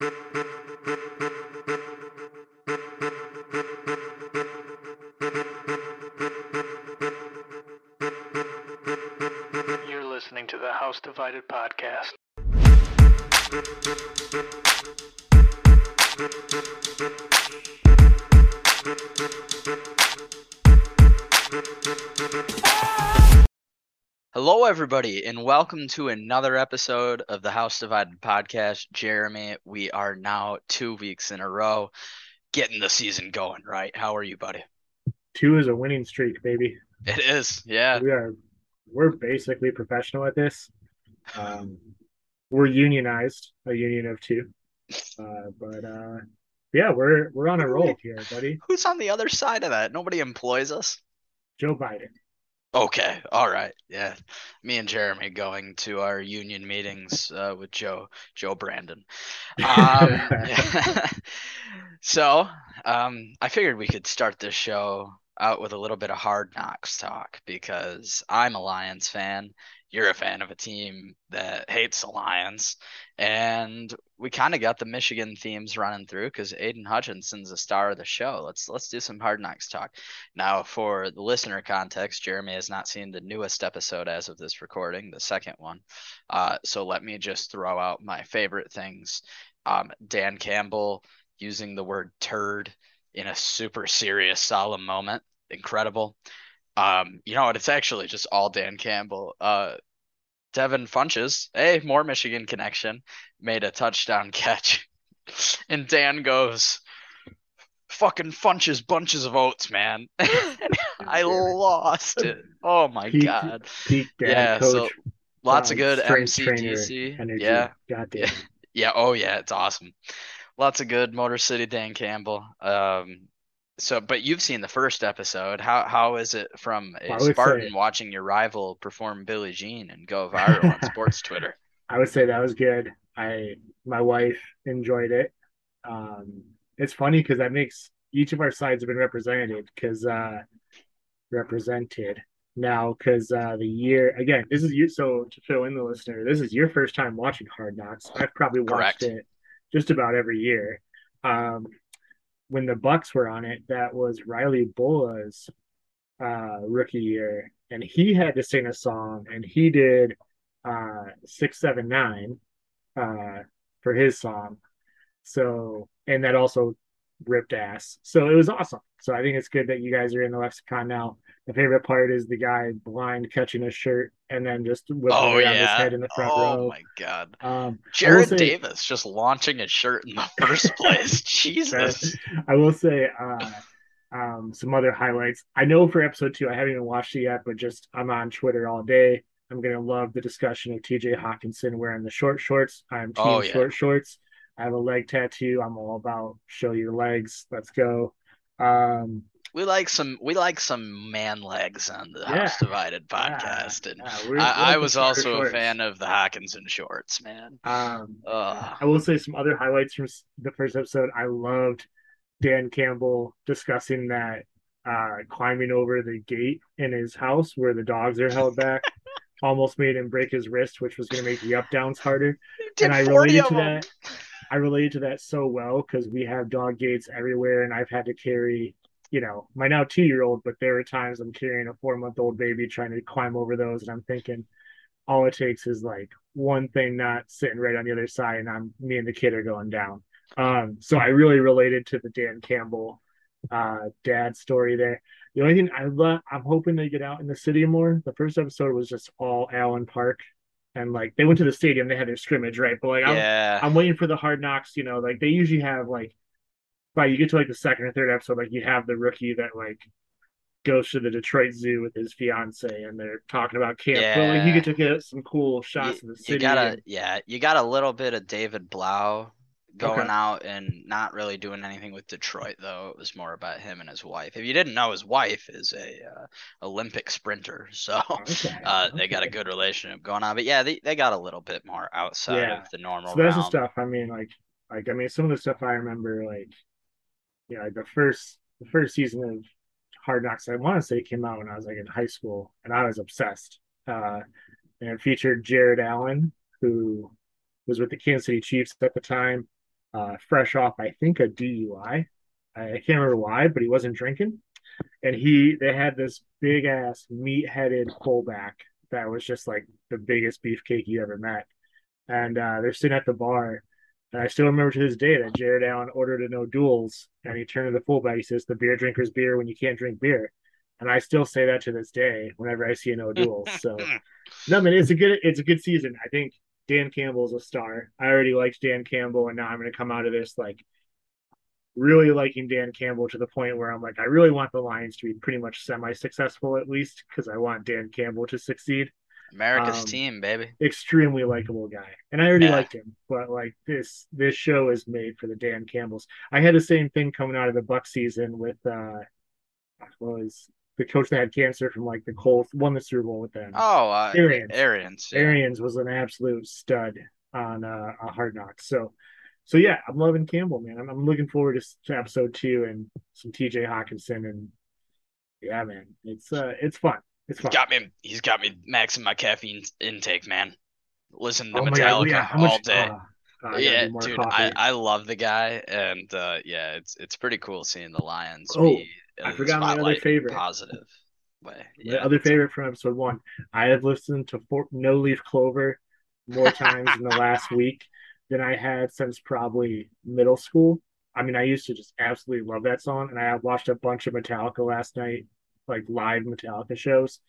You're listening to the House Divided podcast. Hello, everybody, and welcome to another episode of the House Divided podcast. Jeremy, we are now two weeks in a row getting the season going, right? How are you, buddy? Two is a winning streak, baby. It is, yeah. We are we're basically professional at this. Um, we're unionized, a union of two. Uh, but uh, yeah, we're we're on a roll here, buddy. Who's on the other side of that? Nobody employs us. Joe Biden. Okay, all right, yeah. Me and Jeremy going to our union meetings uh, with Joe Joe Brandon. Um, so um, I figured we could start this show out with a little bit of hard knocks talk because I'm a Lions fan. You're a fan of a team that hates the Lions. And we kind of got the Michigan themes running through because Aidan Hutchinson's the star of the show. Let's let's do some hard knocks talk. Now, for the listener context, Jeremy has not seen the newest episode as of this recording, the second one. Uh, so let me just throw out my favorite things. Um, Dan Campbell using the word turd in a super serious, solemn moment. Incredible. Um, you know what? It's actually just all Dan Campbell. Uh, Devin Funchess, hey, more Michigan connection, made a touchdown catch. And Dan goes, fucking Funchess bunches of oats, man. I lost it. Oh my Peak- god. Peak Yeah, coach. so lots of um, good strength trainer MCTC. energy. Yeah. Goddamn. Yeah, oh yeah, it's awesome. Lots of good Motor City Dan Campbell. Um so but you've seen the first episode. How how is it from a would Spartan say- watching your rival perform Billie Jean and go viral on sports Twitter? I would say that was good. I my wife enjoyed it. Um, it's funny because that makes each of our sides have been represented because uh, represented now because uh, the year again this is you so to fill in the listener this is your first time watching Hard Knocks. I've probably watched Correct. it just about every year. Um, when the Bucks were on it, that was Riley Bola's uh, rookie year, and he had to sing a song, and he did uh, six seven nine uh, for his song. So, and that also ripped ass. So it was awesome. So I think it's good that you guys are in the lexicon now. The favorite part is the guy blind catching a shirt and then just whipping Oh around his head in the front Oh row. my god. Um, Jared say- Davis just launching his shirt in the first place. Jesus. I will say uh, um, some other highlights. I know for episode two, I haven't even watched it yet, but just I'm on Twitter all day. I'm gonna love the discussion of TJ Hockenson wearing the short shorts. I'm team Oh, yeah. short shorts. I have a leg tattoo. I'm all about show your legs. Let's go. Um, We like some we like some man legs on the Yeah. House Divided Yeah. podcast. And yeah, we're- we're I, I was also a fan of the Hockenson shorts, man. Um, I will say some other highlights from the first episode. I loved Dan Campbell discussing that uh, climbing over the gate in his house where the dogs are held back almost made him break his wrist, which was going to make the up downs harder. And I 40 related to that. I related to that so well because we have dog gates everywhere, and I've had to carry, you know, my now two year old, but there are times I'm carrying a four month old baby trying to climb over those, and I'm thinking, all it takes is like one thing not sitting right on the other side, and I'm me and the kid are going down. Um, so I really related to the Dan Campbell uh dad story there. The only thing I love, I'm hoping they get out in the city more. The first episode was just all Allen Park, and like they went to the stadium, they had their scrimmage, right? But like I'm, Yeah. I'm waiting for the hard knocks. You know, like they usually have like by you get to like the second or third episode, like you have the rookie that like goes to the Detroit Zoo with his fiance, and they're talking about camp. But like you get to get some cool shots you, of the you city. got a and- yeah, you got a little bit of David Blough going Okay. out and not really doing anything with Detroit though. It was more about him and his wife. If you didn't know, his wife is a uh, Olympic sprinter, so Okay, uh, they got a good relationship going on. But yeah, they, they got a little bit more outside Yeah. of the normal So that's the stuff. I mean, like, like I mean, some of the stuff I remember, like, yeah, like the first the first season of Hard Knocks, I want to say came out when I was like in high school, and I was obsessed. Uh, and it featured Jared Allen, who was with the Kansas City Chiefs at the time. Uh, fresh off, I think, a DUI. I, I can't remember why, but he wasn't drinking. And he, they had this big ass meat headed fullback that was just like the biggest beefcake you ever met. And uh, they're sitting at the bar. And I still remember to this day that Jared Allen ordered an O'Doul's. And he turned to the fullback. He says, The beer drinker's beer when you can't drink beer. And I still say that to this day whenever I see an O'Doul's. So, no, man, it's a good, it's a good season. I think Dan Campbell's a star. I already liked Dan Campbell, and now I'm going to come out of this like really liking Dan Campbell to the point where I'm like, I really want the Lions to be pretty much semi-successful at least because I want Dan Campbell to succeed. America's Um, team, baby. Extremely likable guy, and I already Yeah. liked him. But like this, this show is made for the Dan Campbells. I had the same thing coming out of the Buck season with uh, what was the coach that had cancer from like the Colts won the Super Bowl with them. Oh, uh, Arians. Arians. yeah. Arians was an absolute stud on uh, a Hard Knock. So, so yeah, I'm loving Campbell, man. I'm, I'm looking forward to, to episode two and some T.J. Hockenson, and yeah, man, it's uh, it's fun. It's fun. Got me. He's got me maxing my caffeine intake, man. Listen to Oh Metallica God, yeah, all much? day. uh, uh, yeah, dude, coffee. I, I love the guy, and uh, yeah, it's it's pretty cool seeing the Lions Oh, be I forgot my other spotlight in a favorite. positive way. My other favorite from episode one. I have listened to four, No Leaf Clover more times in the last week than I had since probably middle school. I mean, I used to just absolutely love that song, and I watched a bunch of Metallica last night, like live Metallica shows,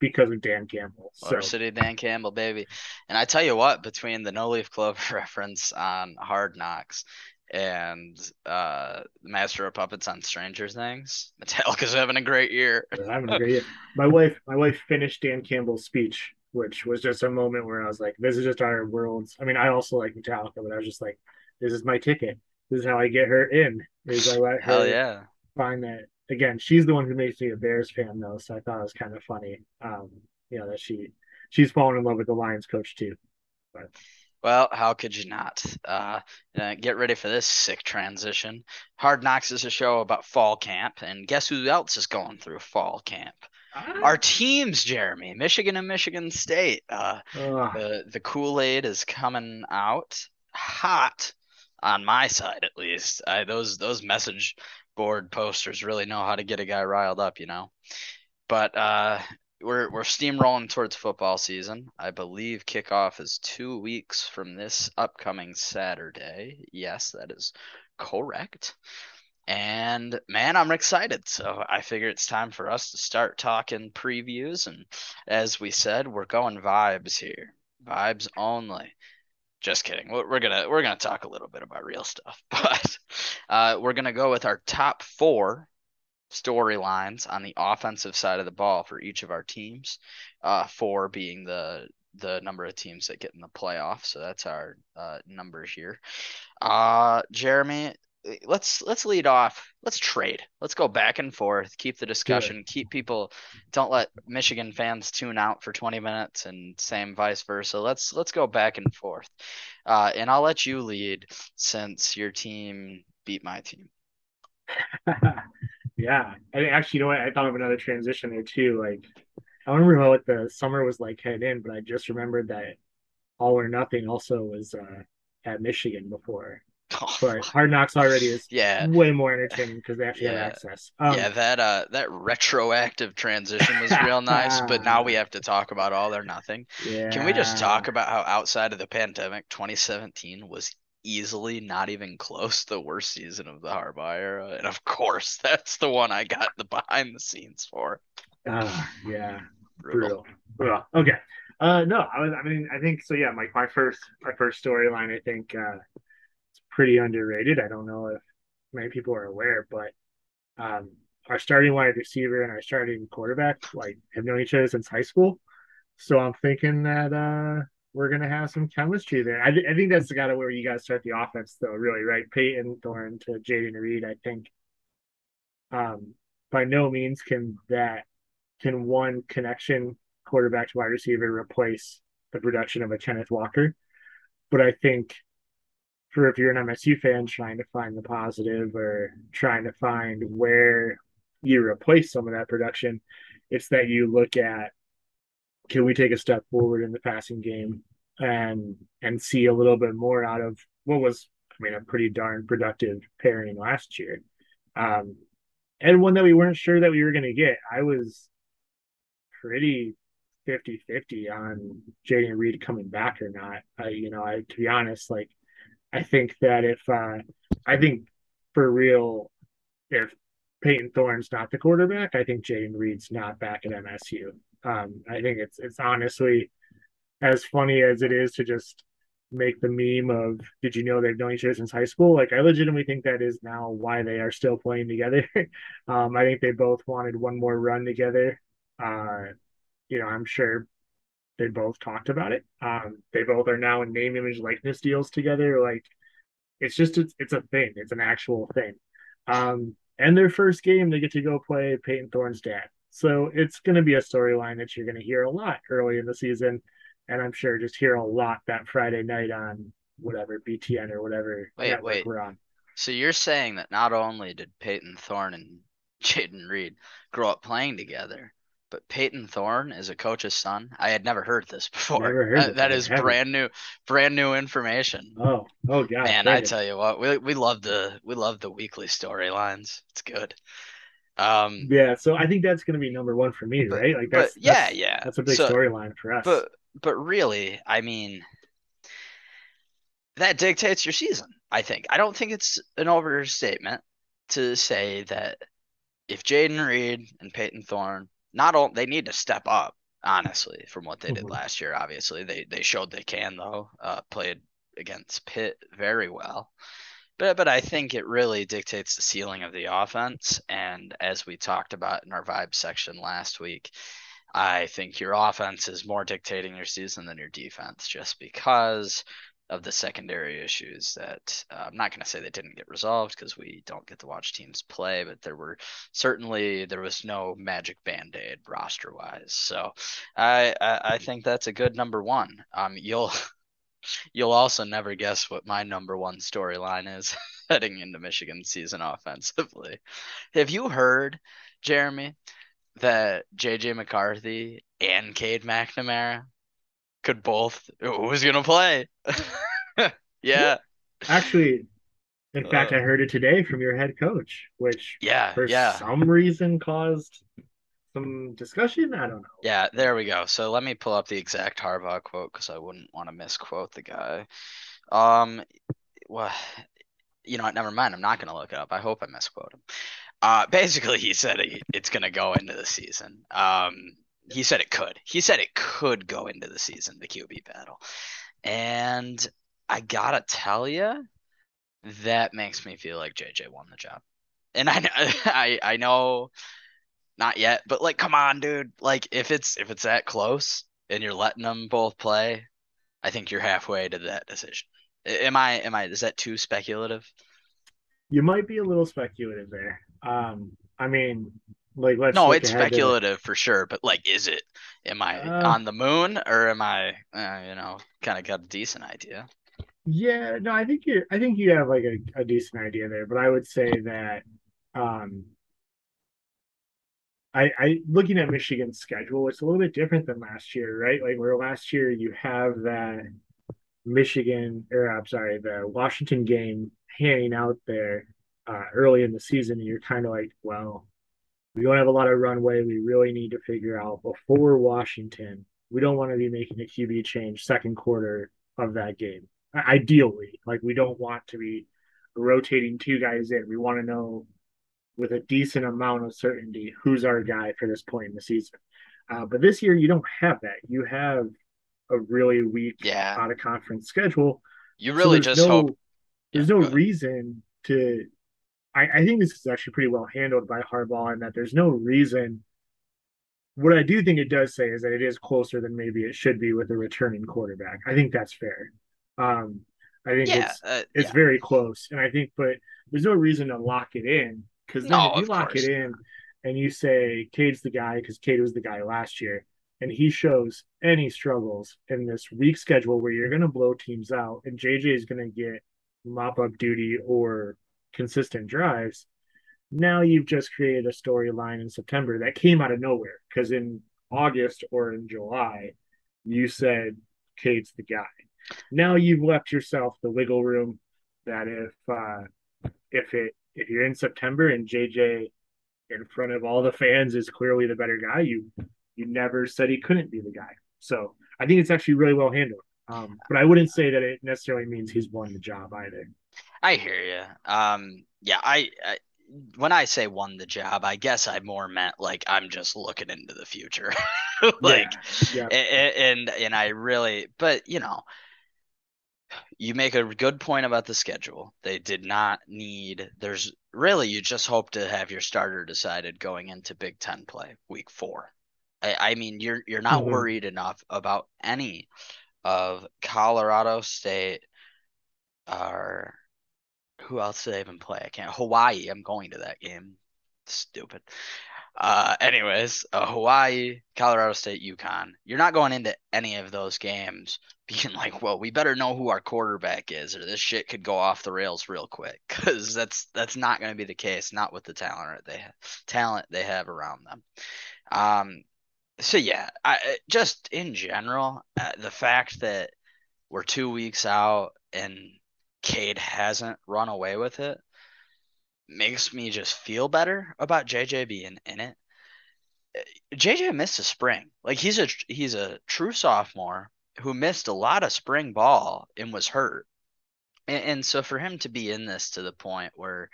because of Dan Campbell. So City Dan Campbell, baby. And I tell you what, between the No Leaf Clover reference on Hard Knocks and uh Master of Puppets on Stranger Things, Metallica's having a great year. Having a great year. My wife, my wife finished Dan Campbell's speech, which was just a moment where I was like, "This is just our worlds." I mean, I also like Metallica, but I was just like, "This is my ticket. This is how I get her in." Is I let Hell yeah. find that again. She's the one who makes me a Bears fan, though, so I thought it was kind of funny. Um, you know that she she's fallen in love with the Lions coach too. Well, how could you not? Uh, uh, get ready for this sick transition. Hard Knocks is a show about fall camp, and guess who else is going through fall camp? Our teams, Jeremy, Michigan and Michigan State. Uh, Ugh. the the Kool Aid is coming out hot on my side, at least. I, those those message board posters really know how to get a guy riled up, you know. But uh, we're we're steamrolling towards football season. I believe kickoff is two weeks from this upcoming Saturday. Yes, that is correct. And man, I'm excited. So I figure it's time for us to start talking previews. And as we said, we're going vibes here, vibes only. Just kidding. We're gonna we're gonna talk a little bit about real stuff, but uh, we're gonna go with our top four storylines on the offensive side of the ball for each of our teams. Uh, four being the the number of teams that get in the playoff. So that's our uh, numbers here. Uh, Jeremy, let's let's lead off. Let's trade. Let's go back and forth. Keep the discussion. Keep people. Don't let Michigan fans tune out for 20 minutes, and same vice versa. Let's let's go back and forth. Uh, and I'll let you lead since your team beat my team. yeah. I actually, you know what? I thought of another transition there too. Like, I don't remember what the summer was like heading in, but I just remembered that All or Nothing also was uh, at Michigan before. But Hard Knocks already is yeah. way more entertaining because they actually Yeah. have access. Um, yeah, that uh that retroactive transition was real nice, but now we have to talk about all or nothing. Can we just talk about how outside of the pandemic, 2017 was easily not even close the worst season of the Harbaugh era? And of course, that's the one I got the behind the scenes for. Ah, yeah, Brutal. brutal. Okay. Uh, no, I was. I mean, I think so. Yeah, like my first, my first storyline. I think uh, it's pretty underrated. I don't know if many people are aware, but um, our starting wide receiver and our starting quarterback like have known each other since high school. So I'm thinking that uh, we're gonna have some chemistry there. I, th- I think that's kind of where you guys start the offense, though. Really, right? Payton Thorne to Jayden Reed. I think. Um, by no means can that can one connection quarterback to wide receiver replace the production of a Kenneth Walker. But I think for if you're an MSU fan trying to find the positive or trying to find where you replace some of that production, it's that you look at can we take a step forward in the passing game and and see a little bit more out of what was I mean, a pretty darn productive pairing last year. Um, and one that we weren't sure that we were going to get. I was pretty 50 50 on Jayden Reed coming back or not. I, you know, I, to be honest, like, I think that if, uh, I think for real, if Payton Thorne's not the quarterback, I think Jayden Reed's not back at MSU. Um, I think it's, it's honestly as funny as it is to just make the meme of did you know they've known each other since high school? Like i legitimately think that is now why they are still playing together. Um, i think they both wanted one more run together. Uh, you know i'm sure they both talked about it. Um, they both are now in name image likeness deals together. Like it's just it's, it's a thing. It's an actual thing. Um, and their first game they get to go play payton thorne's dad. So it's going to be a storyline that you're going to hear a lot early in the season and I'm sure just hear a lot that Friday night on whatever BTN or whatever wait, wait. we're on. So you're saying that not only did Payton Thorne and Jayden Reed grow up playing together, but Payton Thorne is a coach's son. I had never heard this before. Heard that, that is brand new, brand new information. Oh, oh god, man! I tell you what, we we love the we love the weekly storylines. It's good. Um, yeah, so I think that's going to be number one for me, but, right? Like that's, but, yeah, that's, yeah, that's a big so, storyline for us. But but really, I mean, that dictates your season. I think. I don't think it's an overstatement to say that if Jayden Reed and Payton Thorne not all they need to step up, honestly, from what they did mm-hmm. last year. Obviously, they they showed they can though. Uh, played against Pitt very well. But, but I think it really dictates the ceiling of the offense. And as we talked about in our vibe section last week, I think your offense is more dictating your season than your defense just because of the secondary issues that uh, I'm not going to say they didn't get resolved because we don't get to watch teams play, but there were certainly there was no magic band aid roster wise. So I, I, I think that's a good number one. Um, you'll you'll also never guess what my number one storyline is heading into Michigan season offensively. Have you heard, Jeremy, that JJ McCarthy and Cade McNamara could both who's gonna play? yeah. Actually, in uh, fact, I heard it today from your head coach, which yeah, for yeah. some reason caused some discussion. I don't know. Yeah, there we go. So let me pull up the exact Harbaugh quote because I wouldn't want to misquote the guy. Um, well, you know what? Never mind. I'm not gonna look it up. I hope I misquote him. Uh, basically, he said it, it's going to go into the season. Um, he said it could. He said it could go into the season, the QB battle. And I gotta tell you, that makes me feel like JJ won the job. And I, I, I know, not yet, but like, come on, dude. Like, if it's if it's that close and you're letting them both play, I think you're halfway to that decision. Am I? Am I? Is that too speculative? You might be a little speculative there. Um, I mean, like let's no, it's speculative for sure, but like, is it? Am I uh, on the moon or am I? Uh, you know, kind of got a decent idea. Yeah, no, I think you. I think you have like a, a decent idea there, but I would say that, um, I, I looking at Michigan's schedule, it's a little bit different than last year, right? Like where last year you have that Michigan, or I'm sorry, the Washington game hanging out there uh, early in the season, and you're kind of like, well, we don't have a lot of runway. We really need to figure out before Washington. We don't want to be making a QB change second quarter of that game. Ideally, like we don't want to be rotating two guys in. We want to know with a decent amount of certainty who's our guy for this point in the season. Uh, but this year, you don't have that. You have a really weak yeah. out of conference schedule. You really so just no, hope. There's yeah, no reason to I, I think this is actually pretty well handled by Harbaugh, and that there's no reason. What I do think it does say is that it is closer than maybe it should be with a returning quarterback. I think that's fair. Um, I think yeah, it's uh, it's yeah. very close, and I think, but there's no reason to lock it in because then no, if you lock course. it in and you say Cade's the guy because Cade was the guy last year, and he shows any struggles in this week schedule where you're going to blow teams out, and JJ is going to get mop up duty or consistent drives. Now you've just created a storyline in September that came out of nowhere because in August or in July, you said Cade's the guy. Now you've left yourself the wiggle room that if uh, if it if you're in September and JJ in front of all the fans is clearly the better guy, you you never said he couldn't be the guy. So I think it's actually really well handled. Um, but I wouldn't say that it necessarily means he's won the job either. I hear you. Um, yeah, I, I when I say won the job, I guess I more meant like I'm just looking into the future, like, yeah, yeah. And, and and I really, but you know, you make a good point about the schedule. They did not need. There's really you just hope to have your starter decided going into Big Ten play week four. I, I mean, you're you're not mm-hmm. worried enough about any of Colorado State or who else do they even play? I can't. Hawaii. I'm going to that game. Stupid. Uh, anyways, uh, Hawaii, Colorado State, UConn. You're not going into any of those games being like, well, we better know who our quarterback is, or this shit could go off the rails real quick. Because that's that's not going to be the case. Not with the talent they have, talent they have around them. Um, so yeah, I just in general, uh, the fact that we're two weeks out and Cade hasn't run away with it makes me just feel better about JJ being in it. Eh, JJ missed a spring. Like he's a he's a true sophomore who missed a lot of spring ball and was hurt. And, and so for him to be in this to the point where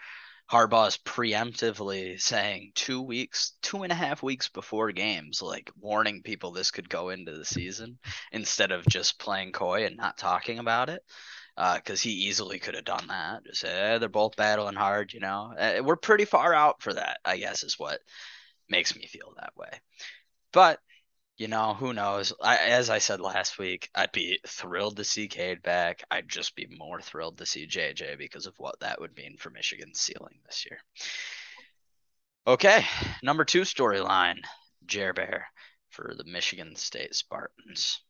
Harbaugh is preemptively saying two weeks, two and a half weeks before games, like warning people this could go into the season instead of just playing coy and not talking about it because uh, he easily could have done that. Just eh, they're both battling hard, you know. Uh, we're pretty far out for that, I guess, is what makes me feel that way. But you know, who knows? I, as I said last week, I'd be thrilled to see Cade back. I'd just be more thrilled to see JJ because of what that would mean for Michigan's ceiling this year. Okay, number two storyline, Jer Bear for the Michigan State Spartans.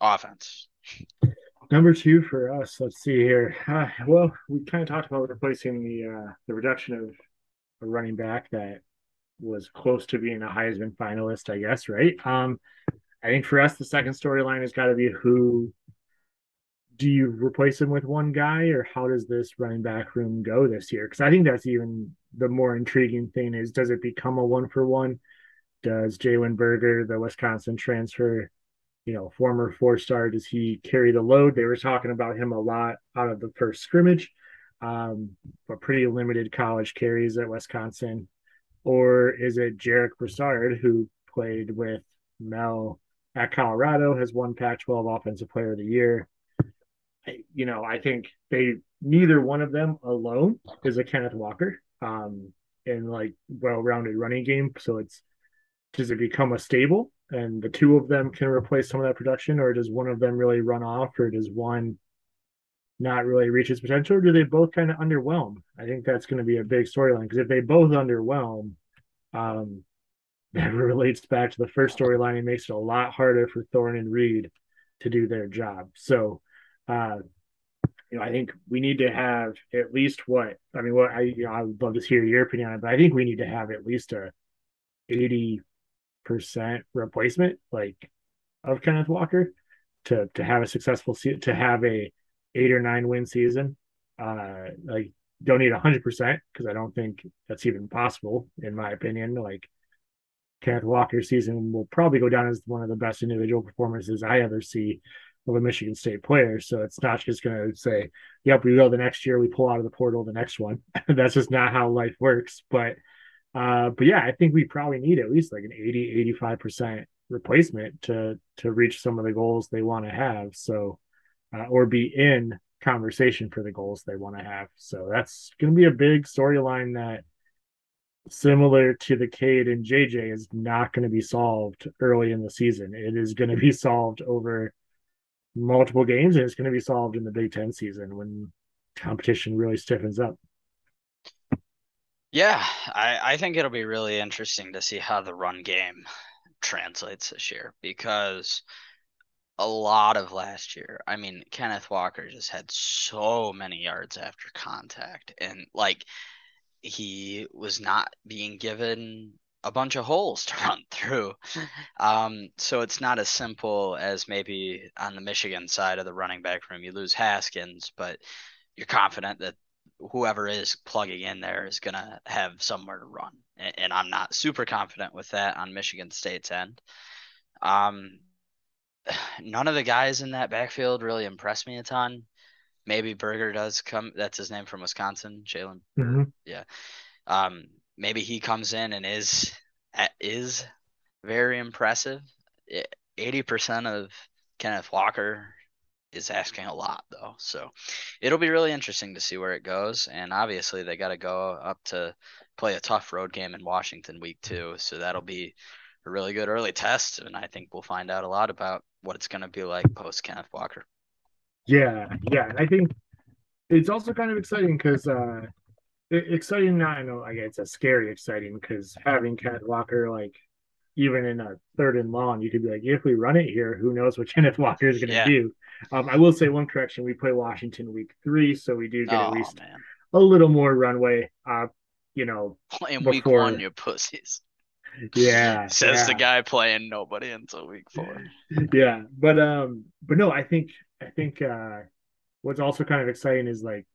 Offense. Number two for us, let's see here. Uh, well, we kind of talked about replacing the uh, the reduction of a running back that was close to being a Heisman finalist, I guess, right? Um, I think for us, the second storyline has got to be who do you replace him with one guy, or how does this running back room go this year? Because I think that's even the more intriguing thing is does it become a one for one? Does Jalen Berger, the Wisconsin transfer, you know, former four star, does he carry the load? They were talking about him a lot out of the first scrimmage, um, but pretty limited college carries at Wisconsin. Or is it Jarek Broussard, who played with Mel at Colorado, has won Pac 12 Offensive Player of the Year? You know, I think they neither one of them alone is a Kenneth Walker um, and like well rounded running game. So it's does it become a stable and the two of them can replace some of that production, or does one of them really run off, or does one not really reach its potential, or do they both kind of underwhelm? I think that's going to be a big storyline because if they both underwhelm, um, that relates back to the first storyline and makes it a lot harder for Thorne and Reed to do their job. So, uh, you know, I think we need to have at least what I mean. What I you know, I would love to hear your opinion on it, but I think we need to have at least a eighty percent replacement like of Kenneth Walker to to have a successful to have a eight or nine win season. Uh, like don't need a hundred percent because I don't think that's even possible in my opinion. Like Kenneth Walker's season will probably go down as one of the best individual performances I ever see of a Michigan State player. So it's not just going to say, "Yep, we go the next year, we pull out of the portal the next one." that's just not how life works. But uh, but yeah, I think we probably need at least like an 80, 85% replacement to to reach some of the goals they want to have. So uh, or be in conversation for the goals they want to have. So that's going to be a big storyline that similar to the Cade and JJ is not going to be solved early in the season. It is going to be solved over multiple games and it's going to be solved in the Big 10 season when competition really stiffens up. Yeah, I, I think it'll be really interesting to see how the run game translates this year because a lot of last year, I mean, Kenneth Walker just had so many yards after contact and like he was not being given a bunch of holes to run through. Um, so it's not as simple as maybe on the Michigan side of the running back room. You lose Haskins, but you're confident that whoever is plugging in there is going to have somewhere to run. And, and, I'm not super confident with that on Michigan State's end. Um, none of the guys in that backfield really impressed me a ton. Maybe Berger does come. That's his name from Wisconsin, Jalen. Mm-hmm. Yeah. Um, maybe he comes in and is is very impressive. Eighty percent of Kenneth Walker is asking a lot though. So it'll be really interesting to see where it goes. And obviously they got to go up to play a tough road game in Washington week two. So that'll be a really good early test. And I think we'll find out a lot about what it's going to be like post Kenneth Walker. Yeah. Yeah. And I think it's also kind of exciting because, uh, exciting, not, I know, I guess it's a scary exciting because having Kenneth Walker, like, even in a third and long, you could be like, if we run it here, who knows what Kenneth Walker is going to yeah. do? Um, I will say one correction: we play Washington week three, so we do get oh, at least man. a little more runway. Uh, you know, playing before... week one, you pussies. Yeah, says yeah. the guy playing nobody until week four. Yeah, but um, but no, I think I think uh, what's also kind of exciting is like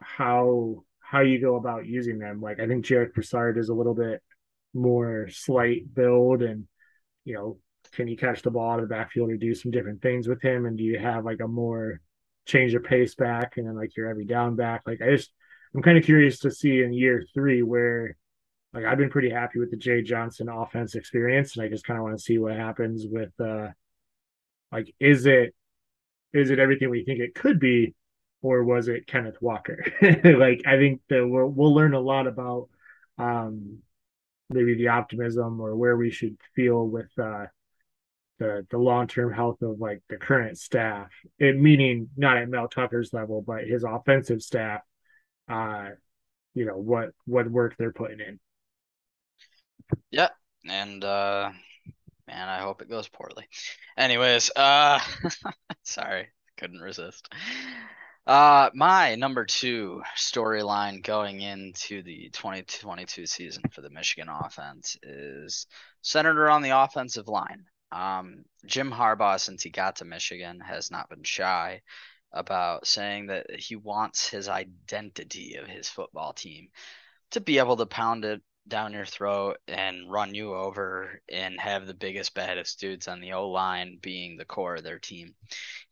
how how you go about using them. Like I think Jarek Broussard is a little bit more slight build and you know can you catch the ball out of the backfield or do some different things with him? And do you have like a more change of pace back and then like your every down back? Like I just I'm kind of curious to see in year three where like I've been pretty happy with the Jay Johnson offense experience, and I just kind of want to see what happens with uh like is it is it everything we think it could be, or was it Kenneth Walker? like I think that we'll we'll learn a lot about um maybe the optimism or where we should feel with uh the the long term health of like the current staff. It meaning not at Mel Tucker's level, but his offensive staff. Uh, you know what what work they're putting in. Yeah, and uh, man, I hope it goes poorly. Anyways, uh, sorry, couldn't resist. Uh, my number two storyline going into the 2022 season for the Michigan offense is centered around the offensive line. Um, Jim Harbaugh, since he got to Michigan, has not been shy about saying that he wants his identity of his football team to be able to pound it down your throat and run you over and have the biggest, baddest dudes on the O line being the core of their team.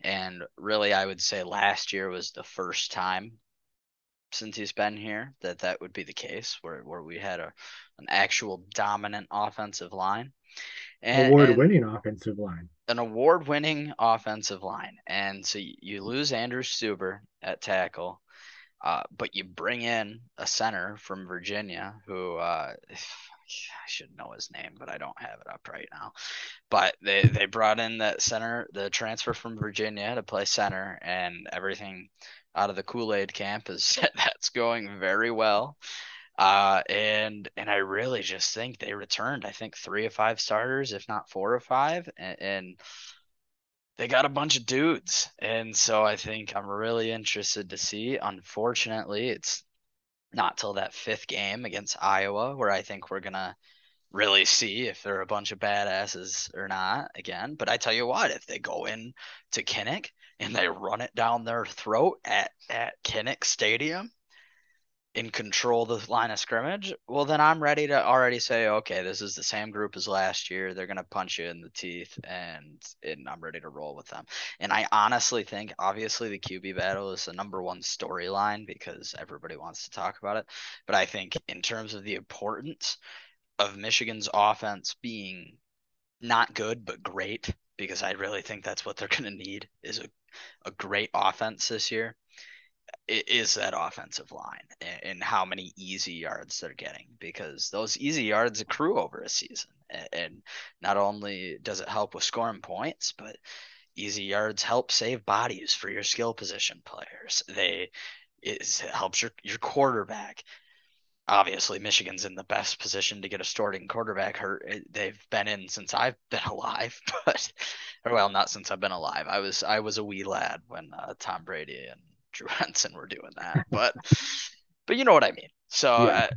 And really, I would say last year was the first time since he's been here that that would be the case where, where we had a an actual dominant offensive line award-winning offensive line. An award-winning offensive line, and so you lose Andrew Stueber at tackle, uh, but you bring in a center from Virginia who uh, I should know his name, but I don't have it up right now. But they they brought in that center, the transfer from Virginia to play center, and everything out of the Kool Aid camp is that's going very well. Uh, and and I really just think they returned. I think three or five starters, if not four or five, and, and they got a bunch of dudes. And so I think I'm really interested to see. Unfortunately, it's not till that fifth game against Iowa where I think we're gonna really see if they're a bunch of badasses or not again. But I tell you what, if they go in to Kinnick and they run it down their throat at at Kinnick Stadium, in control the line of scrimmage, well, then I'm ready to already say, okay, this is the same group as last year. They're going to punch you in the teeth, and, and I'm ready to roll with them. And I honestly think, obviously, the QB battle is the number one storyline because everybody wants to talk about it. But I think, in terms of the importance of Michigan's offense being not good, but great, because I really think that's what they're going to need is a, a great offense this year is that offensive line and how many easy yards they're getting because those easy yards accrue over a season. And not only does it help with scoring points but easy yards help save bodies for your skill position players. They it helps your your quarterback. Obviously Michigan's in the best position to get a starting quarterback hurt. They've been in since I've been alive but well not since I've been alive. I was I was a wee lad when uh, Tom Brady and Drew Henson were doing that, but but you know what I mean. So yeah.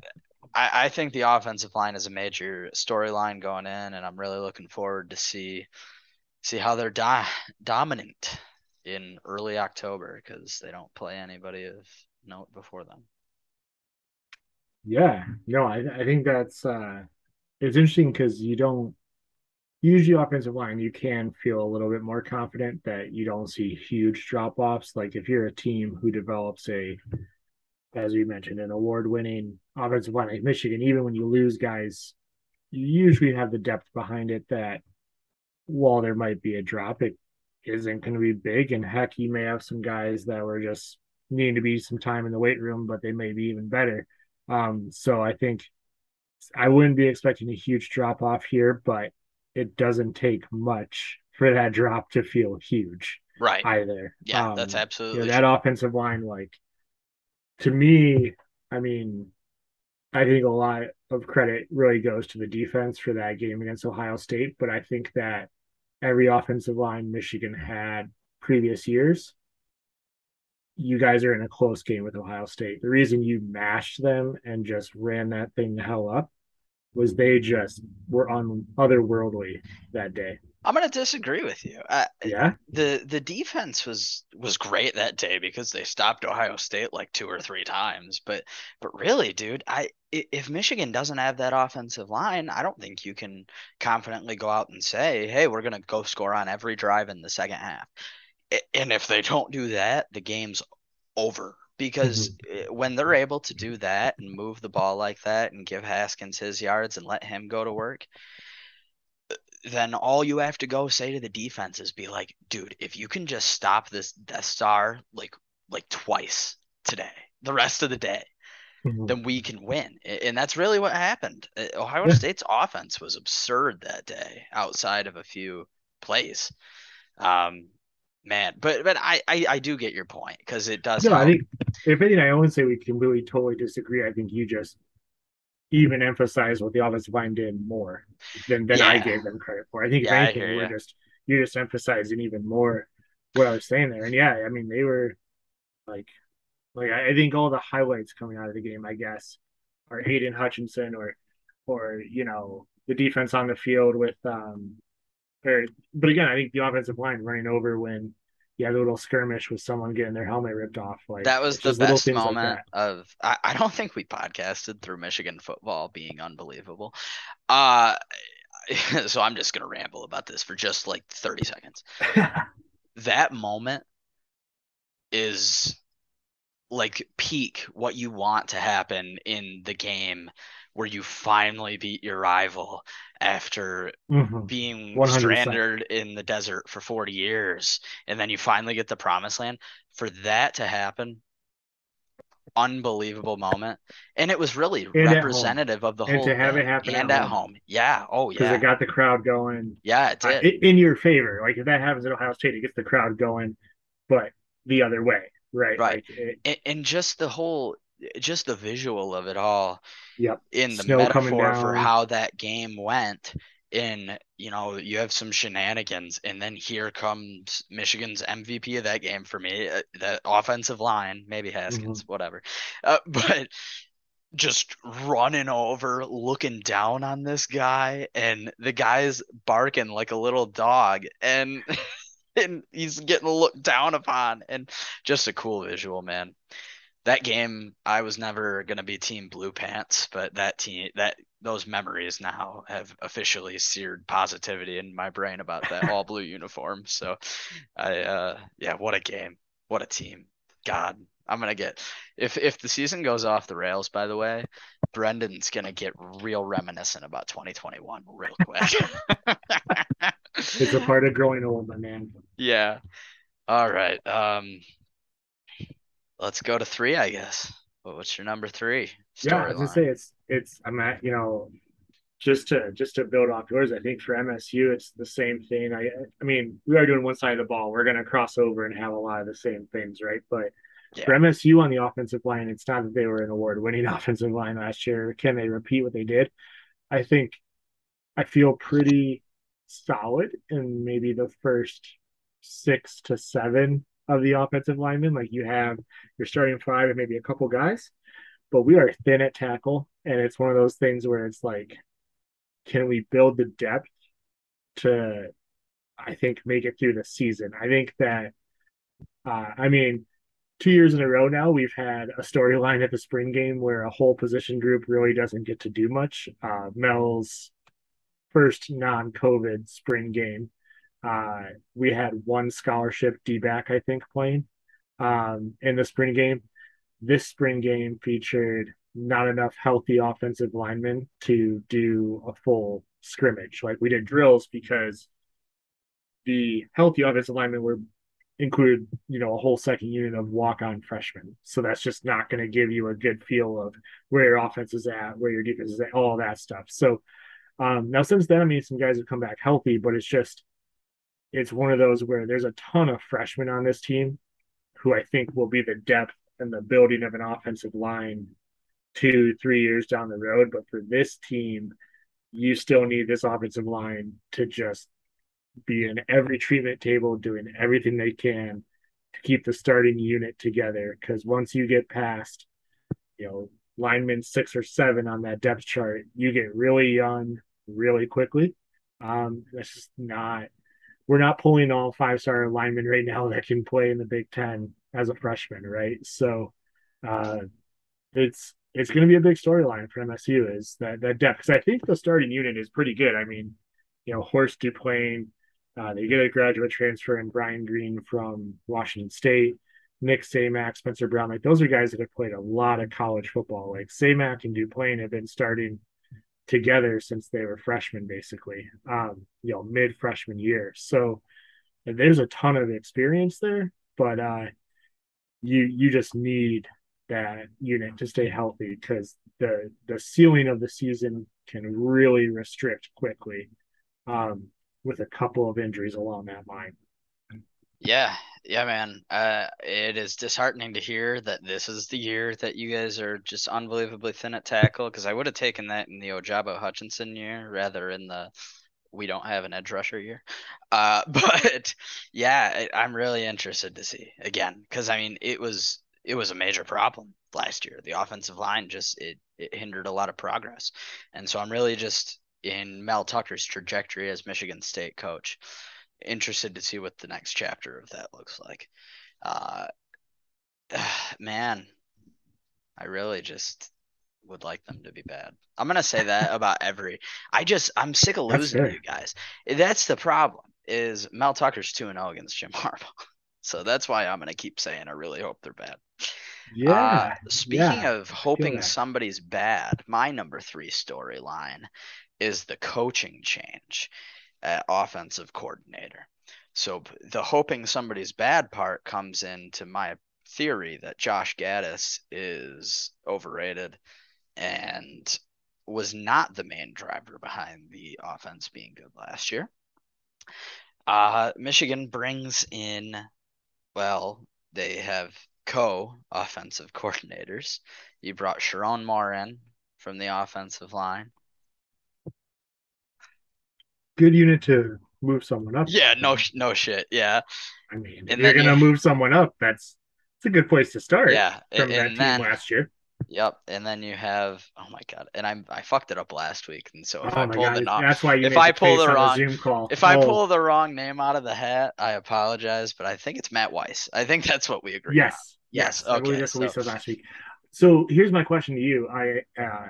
I, I think the offensive line is a major storyline going in, and I'm really looking forward to see see how they're do- dominant in early October because they don't play anybody of note before then. Yeah, no, I I think that's uh it's interesting because you don't usually offensive line you can feel a little bit more confident that you don't see huge drop offs. Like if you're a team who develops a as we mentioned, an award winning offensive line like Michigan, even when you lose guys, you usually have the depth behind it that while there might be a drop, it isn't going to be big. And heck, you may have some guys that were just needing to be some time in the weight room, but they may be even better. Um, so I think I wouldn't be expecting a huge drop off here, but it doesn't take much for that drop to feel huge. Right. Either. Yeah, um, that's absolutely you know, that offensive line, like to me, I mean, I think a lot of credit really goes to the defense for that game against Ohio State, but I think that every offensive line Michigan had previous years, you guys are in a close game with Ohio State. The reason you mashed them and just ran that thing the hell up was they just were on otherworldly that day. I'm gonna disagree with you. Uh, yeah, the the defense was was great that day because they stopped Ohio State like two or three times. But but really, dude, I if Michigan doesn't have that offensive line, I don't think you can confidently go out and say, "Hey, we're gonna go score on every drive in the second half." And if they don't do that, the game's over because mm-hmm. when they're able to do that and move the ball like that and give Haskins his yards and let him go to work, then all you have to go say to the defense is be like, dude, if you can just stop this Death Star like like twice today, the rest of the day, mm-hmm. then we can win. And that's really what happened. Uh, Ohio yeah. State's offense was absurd that day, outside of a few plays. Um, man, but but I I, I do get your point because it does. No, help. I think if anything, I wouldn't say we completely totally disagree. I think you just even emphasize what the offensive line did more than, than yeah. I gave them credit for. I think yeah, if anything, we're just you just emphasizing even more what I was saying there. And yeah, I mean they were like like I think all the highlights coming out of the game, I guess, are Aidan Hutchinson or or you know the defense on the field with um or but again I think the offensive line running over when yeah, the little skirmish with someone getting their helmet ripped off. Like that was the best moment like of. I, I don't think we podcasted through Michigan football being unbelievable. Uh, so I'm just gonna ramble about this for just like 30 seconds. that moment is like peak what you want to happen in the game where you finally beat your rival after mm-hmm. being 100%. stranded in the desert for 40 years and then you finally get the promised land for that to happen unbelievable moment and it was really and representative of the and whole to have it happen and at, at home. home. yeah oh yeah it got the crowd going yeah it did. In your favor like if that happens at ohio state it gets the crowd going but the other way right right. and, and just the whole just the visual of it all yep. in the Snow metaphor for how that game went in you know you have some shenanigans and then here comes michigan's mvp of that game for me uh, the offensive line maybe haskins mm-hmm. whatever uh, but just running over looking down on this guy and the guy's barking like a little dog and and he's getting looked down upon and just a cool visual man that game I was never gonna be team blue pants, but that team that those memories now have officially seared positivity in my brain about that all blue uniform. So I uh yeah, what a game. What a team. God, I'm gonna get if if the season goes off the rails, by the way, Brendan's gonna get real reminiscent about 2021 real quick. it's a part of growing old, my man. Yeah. All right. Um let's go to three, I guess. What's your number three? Yeah, I was gonna say it's it's I'm at you know just to just to build off yours. I think for MSU it's the same thing. I I mean we are doing one side of the ball. We're gonna cross over and have a lot of the same things, right? But yeah. for MSU on the offensive line, it's not that they were an award-winning offensive line last year. Can they repeat what they did? I think I feel pretty solid in maybe the first six to seven of the offensive linemen. Like you have your starting five and maybe a couple guys, but we are thin at tackle. And it's one of those things where it's like, can we build the depth to, I think, make it through the season? I think that Uh, I mean, two years in a row now, we've had a storyline at the spring game where a whole position group really doesn't get to do much. Uh, Mel's first non-COVID spring game, uh, we had one scholarship D back, I think, playing um, in the spring game. This spring game featured not enough healthy offensive linemen to do a full scrimmage. Like we did drills because the healthy offensive linemen were included, you know, a whole second unit of walk-on freshmen. So that's just not going to give you a good feel of where your offense is at, where your defense is at, all that stuff. So um, now since then, I mean, some guys have come back healthy, but it's just it's one of those where there's a ton of freshmen on this team who I think will be the depth and the building of an offensive line two, three years down the road. But for this team, you still need this offensive line to just be in every treatment table, doing everything they can to keep the starting unit together. Because once you get past, you know, linemen six or seven on that depth chart, you get really young really quickly. Um, that's just not. We're not pulling all five star linemen right now that can play in the Big Ten as a freshman, right? So, uh, it's it's going to be a big storyline for MSU is that that depth because I think the starting unit is pretty good. I mean, you know, Horst Duplain, uh, they get a graduate transfer in Brian Greene from Washington State, Nick Samac, Spencer Brown. Like those are guys that have played a lot of college football. Like Samac and Duplain have been starting together since they were freshmen, basically, um, you know, mid freshman year. So there's a ton of experience there, but uh, you you just need that unit to stay healthy because the the ceiling of the season can really restrict quickly um, with a couple of injuries along that line. Yeah, yeah, man. Uh, it is disheartening to hear that this is the year that you guys are just unbelievably thin at tackle. Because I would have taken that in the Ojabo Hutchinson year rather in the we don't have an edge rusher year. Uh, but yeah, I'm really interested to see again because I mean it was it was a major problem last year. The offensive line just it it hindered a lot of progress, and so I'm really just in Mel Tucker's trajectory as Michigan State coach. Interested to see what the next chapter of that looks like. Uh, man, I really just would like them to be bad. I'm gonna say that about every. I just I'm sick of losing you guys. That's the problem. Is Mel Tucker's two and zero against Jim Harbaugh, so that's why I'm gonna keep saying I really hope they're bad. Yeah. Uh, speaking yeah, of hoping somebody's bad, my number three storyline is the coaching change offensive coordinator. So the hoping somebody's bad part comes into my theory that Josh Gattis is overrated and was not the main driver behind the offense being good last year. Uh, Michigan brings in, well, they have co offensive coordinators. You brought Sherrone Moore in from the offensive line good unit to move someone up. Yeah, no, no shit. Yeah. I mean, and if you're gonna move someone up, that's it's a good place to start. Yeah, from that team then, last year. Yep, and then you have oh my god, and I'm I fucked it up last week, and so if oh I pull god, the that's why you if I pull the wrong Zoom call. if oh. I pull the wrong name out of the hat, I apologize, but I think it's Matt Weiss. I think that's what we agree. Yes, on. yes, yes. okay, that's what we said last week. So here's my question to you. I uh,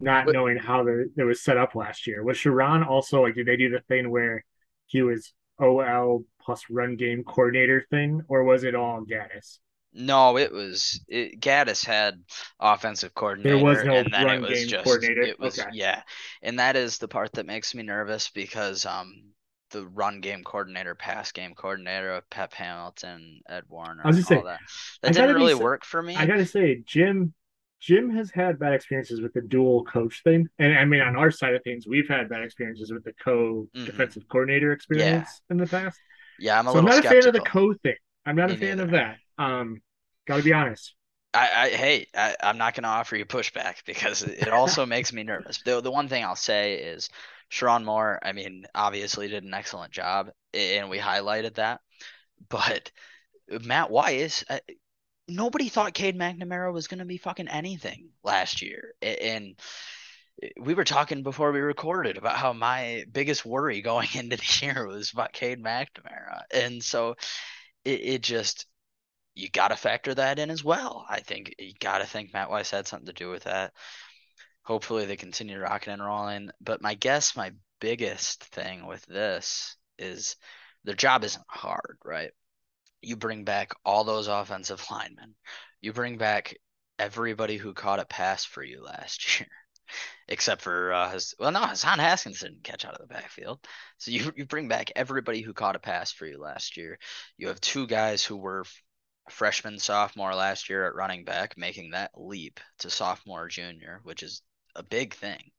not but, knowing how the, it was set up last year. Was Sherrone also like? Did they do the thing where he was OL plus run game coordinator thing, or was it all Gattis? No, it was it, Gattis had offensive coordinator. There was no and then run it was game just, coordinator. It was okay. yeah, and that is the part that makes me nervous because um the run game coordinator, pass game coordinator of Pep Hamilton, Ed Warinner, I was just all saying, that that didn't really work for me. I gotta say, Jim Jim has had bad experiences with the dual coach thing. And I mean, on our side of things, we've had bad experiences with the co defensive mm-hmm. coordinator experience yeah. in the past. Yeah, I'm a so little I'm not skeptical. a fan of the co thing. I'm not Me a fan neither. of that. Um, gotta be honest. I, I hey, I, am not going to offer you pushback because it also makes me nervous. The the one thing I'll say is Sherrone Moore. I mean, obviously did an excellent job, and we highlighted that. But Matt Weiss, nobody thought Cade McNamara was going to be fucking anything last year. And uh, we were talking before we recorded about how my biggest worry going into the year was about Cade McNamara. And so it, it just you got to factor that in as well. I think you got to think Matt Weiss had something to do with that. Hopefully they continue rocking and rolling. But my guess, my biggest thing with this is their job isn't hard, right? You bring back all those offensive linemen. You bring back everybody who caught a pass for you last year except for uh, his, well, no, Hassan Haskins didn't catch out of the backfield. So you you bring back everybody who caught a pass for you last year. You have two guys who were freshman, sophomore last year at running back, making that leap to sophomore, junior, which is a big thing.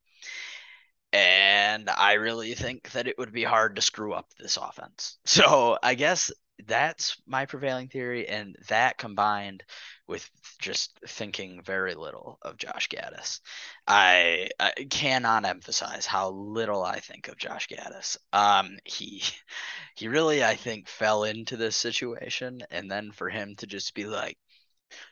And I really think that it would be hard to screw up this offense. So I guess that's my prevailing theory, and that combined with just thinking very little of Josh Gattis, I, I, cannot emphasize how little I think of Josh Gattis. Um, he he really I think fell into this situation, and then for him to just be like,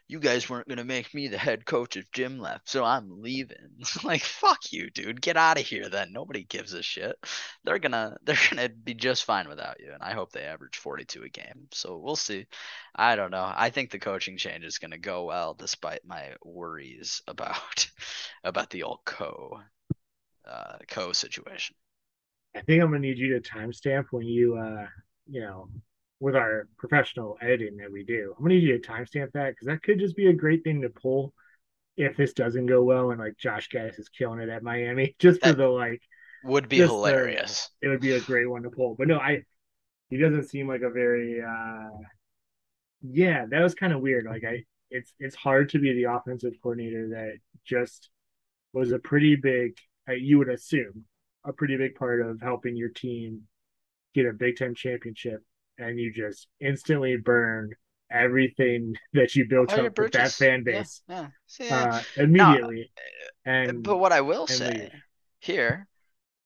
you guys weren't gonna make me the head coach if Jim left, so I'm leaving. like fuck you, dude. Get out of here then. Nobody gives a shit. They're gonna they're gonna be just fine without you, and I hope they average 42 a game. So we'll see. I don't know. I think the coaching change is gonna go well, despite my worries about about the old co uh, co situation. I think I'm gonna need you to timestamp when you uh you know with our professional editing that we do. I'm gonna need you to timestamp that because that could just be a great thing to pull if this doesn't go well and like Josh Gattis is killing it at Miami. Just for that the like would be hilarious. The, it would be a great one to pull. But no, I he doesn't seem like a very uh yeah, that was kind of weird. Like I it's it's hard to be the offensive coordinator that just was a pretty big uh, you would assume a pretty big part of helping your team get a Big Ten championship and you just instantly burn everything that you built up with that fan base yeah, yeah. Uh, immediately. No, and but what I will say leave. here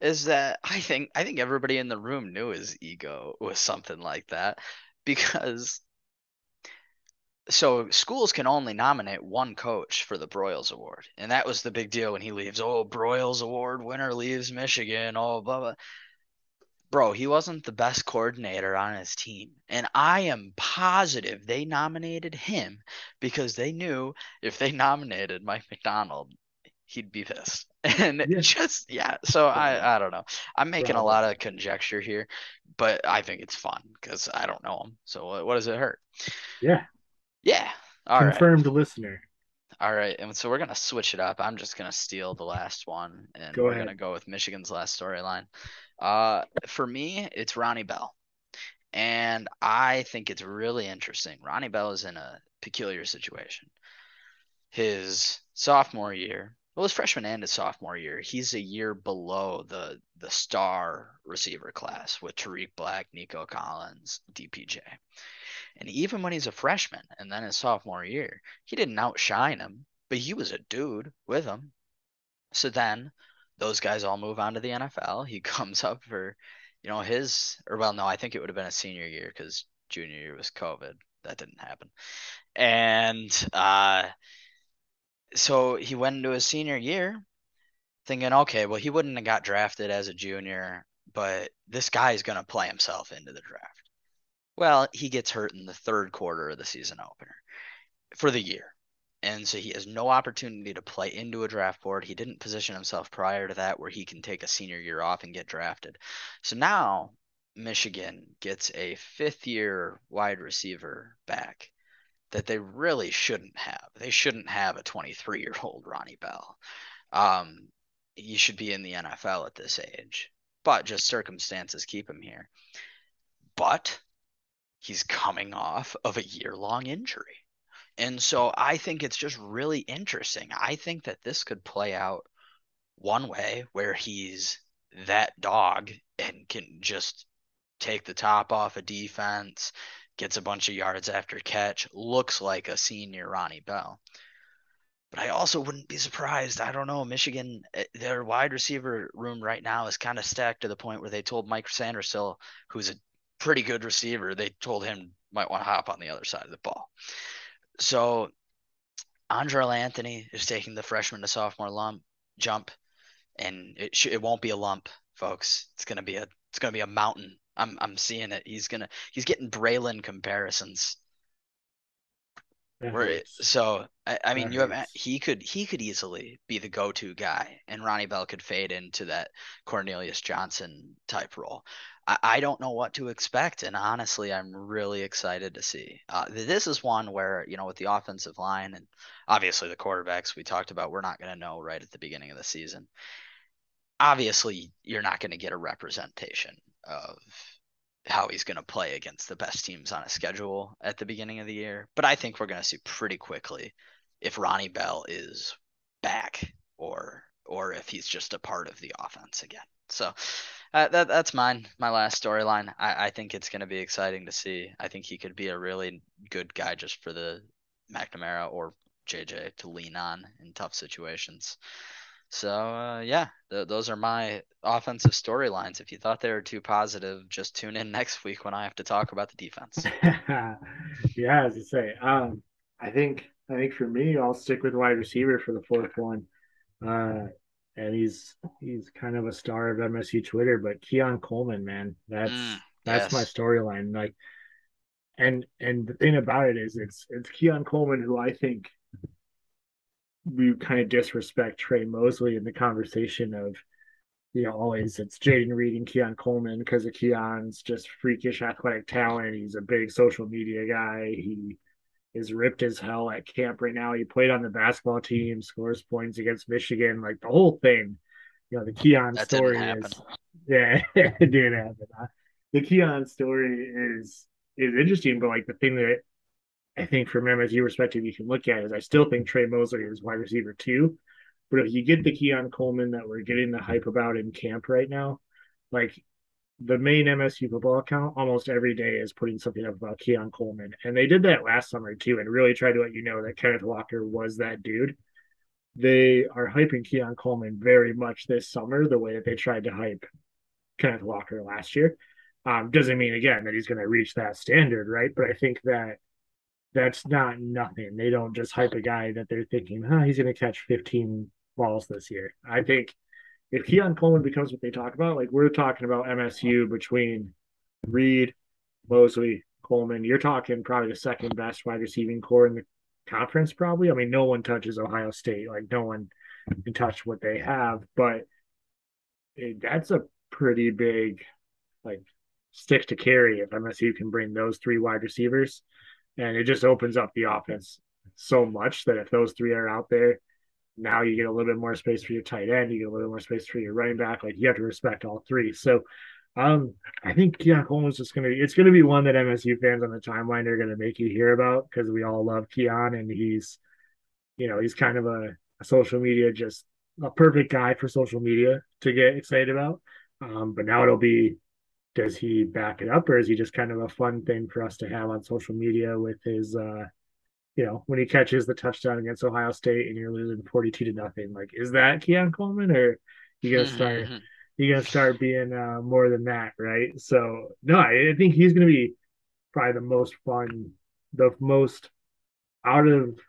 is that I think I think everybody in the room knew his ego was something like that because so schools can only nominate one coach for the Broyles Award, and that was the big deal when he leaves. Oh, Broyles Award winner leaves Michigan. Oh, blah blah bro, he wasn't the best coordinator on his team. And I am positive they nominated him because they knew if they nominated Mike Macdonald, he'd be pissed. And yeah. just yeah, so I I don't know. I'm making a lot of conjecture here, but I think it's fun because I don't know him. So what, what does it hurt? Yeah. Yeah. All Confirmed right. listener. All right, and so we're gonna switch it up. I'm just gonna steal the last one, and go we're ahead. gonna go with Michigan's last storyline. Uh, for me, it's Ronnie Bell. And I think it's really interesting. Ronnie Bell is in a peculiar situation. His sophomore year, well, his freshman and his sophomore year, he's a year below the the star receiver class with Tarik Black, Nico Collins, DPJ. And even when he's a freshman and then his sophomore year, he didn't outshine him, but he was a dude with him. So then those guys all move on to the NFL. He comes up for, you know, his or well, no, I think it would have been a senior year because junior year was COVID. That didn't happen, and uh, so he went into his senior year thinking, okay, well, he wouldn't have got drafted as a junior, but this guy's gonna play himself into the draft. Well, he gets hurt in the third quarter of the season opener for the year and so he has no opportunity to play into a draft board. He didn't position himself prior to that where he can take a senior year off and get drafted. So now Michigan gets a fifth year wide receiver back that they really shouldn't have. They shouldn't have a 23 year old Ronnie Bell. Um, he should be in the NFL at this age, but just circumstances keep him here. But he's coming off of a year long injury. And so I think it's just really interesting. I think that this could play out one way where he's that dog and can just take the top off a of defense, gets a bunch of yards after catch, looks like a senior Ronnie Bell. But I also wouldn't be surprised. I don't know. Michigan, eh, their wide receiver room right now is kind of stacked to the point where they told Mike Sainristil, who's a pretty good receiver, they told him might want to hop on the other side of the ball. So Andrel Anthony is taking the freshman to sophomore lump jump, and it sh- it won't be a lump, folks. It's gonna be a it's gonna be a mountain I'm I'm seeing it. He's gonna he's getting Braylon comparisons. Where it, so I, I mean That you have hurts. he could he could easily be the go-to guy and Ronnie Bell could fade into that Cornelius Johnson type role. I, I don't know what to expect and honestly I'm really excited to see. Uh, this is one where you know with the offensive line and obviously the quarterbacks we talked about we're not going to know right at the beginning of the season. Obviously you're not going to get a representation of how he's going to play against the best teams on a schedule at the beginning of the year. But I think we're going to see pretty quickly if Ronnie Bell is back or or if he's just a part of the offense again. So uh, that that's mine, my last storyline. I, I think it's going to be exciting to see. I think he could be a really good guy just for the McNamara or JJ to lean on in tough situations. So uh, yeah, th- those are my offensive storylines. If you thought they were too positive, just tune in next week when I have to talk about the defense. yeah, as I say, um, I think I think for me, I'll stick with wide receiver for the fourth one. Uh, and he's he's kind of a star of MSU Twitter, but Keon Coleman, man, that's Mm, that's my storyline. Like, and and the thing about it is, it's it's Keon Coleman who I think we kind of disrespect Tre Mosley in the conversation of you know, always it's Jayden Reed and Keon Coleman because of Keon's just freakish athletic talent. He's a big social media guy. He is ripped as hell at camp right now. He played on the basketball hmm. team, scores points against Michigan, like the whole thing. You know, the Keon That story is yeah, it did happen. Uh, the Keon story is is interesting, but like the thing that I think from MSU perspective you can look at is I still think Tre Mosley is wide receiver two. But if you get the Keon Coleman that we're getting the hype about in camp right now, like the main MSU football account almost every day is putting something up about Keon Coleman. And they did that last summer too, and really tried to let you know that Kenneth Walker was that dude. They are hyping Keon Coleman very much this summer, the way that they tried to hype Kenneth Walker last year. Um, doesn't mean again that he's going to reach that standard, right? But I think that that's not nothing. They don't just hype a guy that they're thinking, huh, he's going to catch 15 balls this year. I think if Keon Coleman becomes what they talk about, like we're talking about MSU between Reed, Mosley, Coleman, you're talking probably the second best wide receiving core in the conference, probably. I mean, no one touches Ohio State. Like no one can touch what they have, but it, that's a pretty big like stick to carry if MSU can bring those three wide receivers. And it just opens up the offense so much that if those three are out there, now you get a little bit more space for your tight end, you get a little more space for your running back. Like you have to respect all three. So um, I think Keon Coleman's just gonna it's gonna be one that MSU fans on the timeline are gonna make you hear about because we all love Keon and he's you know, he's kind of a, a social media just a perfect guy for social media to get excited about. Um, but now it'll be does he back it up or is he just kind of a fun thing for us to have on social media with his uh you know when he catches the touchdown against ohio state and you're losing 42 to nothing like is that keon coleman or you gonna start you gonna start being uh more than that right? So no i, I think he's gonna be probably the most fun the most out of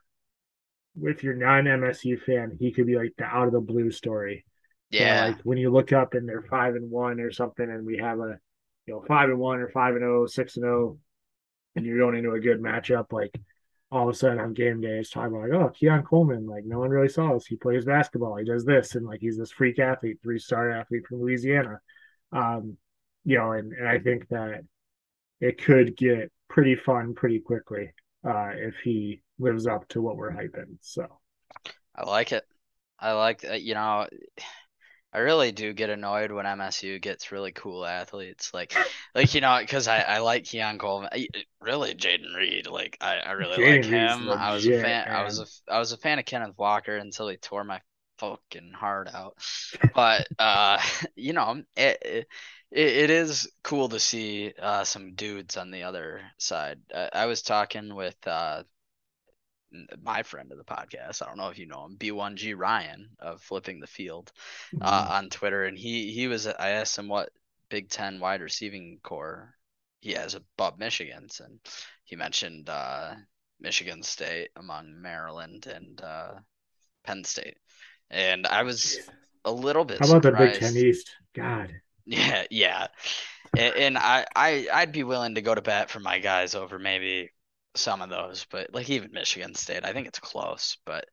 if you're not an msu fan he could be like the out of the blue story. Yeah. like when you look up and they're five and one or something, and we have a you know five and one or five and oh, six and oh, and you're going into a good matchup, like all of a sudden on game day, it's talking about like, oh, Keon Coleman, like no one really saw this. He plays basketball, he does this, and like he's this freak athlete, three star athlete from Louisiana. Um, you know, and, and I think that it could get pretty fun pretty quickly uh if he lives up to what we're hyping. So I like it. I like that. You know, I really do get annoyed when MSU gets really cool athletes, like, like you know, because I, I like Keon Coleman, I, really Jayden Reed, like I, I really Jayden like him. I was a legit, fan. I was a I was a fan of Kenneth Walker until he tore my fucking heart out. But uh, you know, it, it it is cool to see uh some dudes on the other side. Uh, I was talking with uh my friend of the podcast. I don't know if you know him, B1G Ryan of Flipping the Field uh, on Twitter, and he he was. I asked him what Big Ten wide receiving core he has above Michigan's, and he mentioned uh, Michigan State among Maryland and uh, Penn State, and I was a little bit How about the Big Ten. East? God, Yeah, yeah. And, and I, I I'd be willing to go to bat for my guys over maybe some of those, but like even Michigan State, I think it's close. But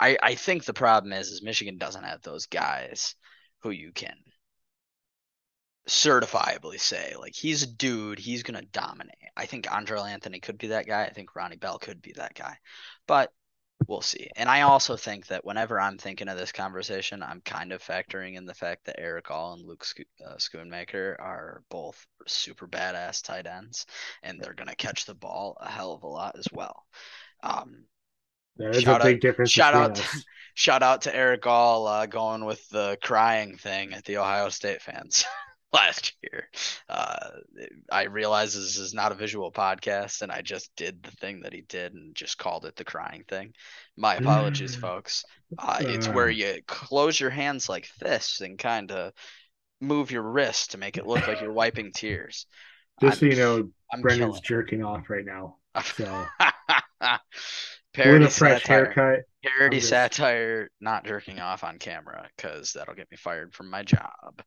I I think the problem is is Michigan doesn't have those guys who you can certifiably say like he's a dude, he's gonna dominate. I think Andrel Anthony could be that guy. I think Ronnie Bell could be that guy, but we'll see. And I also think that whenever I'm thinking of this conversation, I'm kind of factoring in the fact that Eric All and Luke Scho- uh, Schoonmaker are both super badass tight ends, and they're gonna catch the ball a hell of a lot as well. Um, There is a big out- difference. shout out, to, shout out to Eric All uh, going with the crying thing at the Ohio State fans last year. Uh, I realize this is not a visual podcast, and I just did the thing that he did and just called it the crying thing. My apologies, folks. Uh, it's where you close your hands like this and kind of move your wrist to make it look like you're wiping tears. Just so I'm- you know, I'm Brendan's jerking off right now. So Parody fresh satire. haircut. Parody just- satire, not jerking off on camera, because that'll get me fired from my job.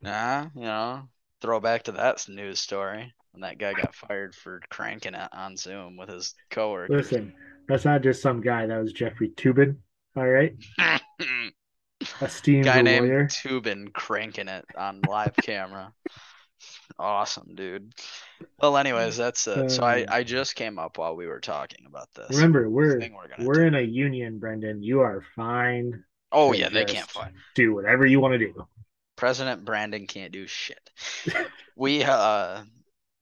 Nah, you know, throw back to that news story when that guy got fired for cranking it on Zoom with his coworkers. Listen, that's not just some guy. That was Jeffrey Toobin. All right, esteemed guy named lawyer. Toobin cranking it on live camera. Awesome, dude. Well, anyways, that's it. So I, I um, just came up while we were talking about this Remember, we're we're we're do. in a union, Brendan. You are fine. Oh yeah, they can't fight. Do whatever you want to do. President Brendan can't do shit. we uh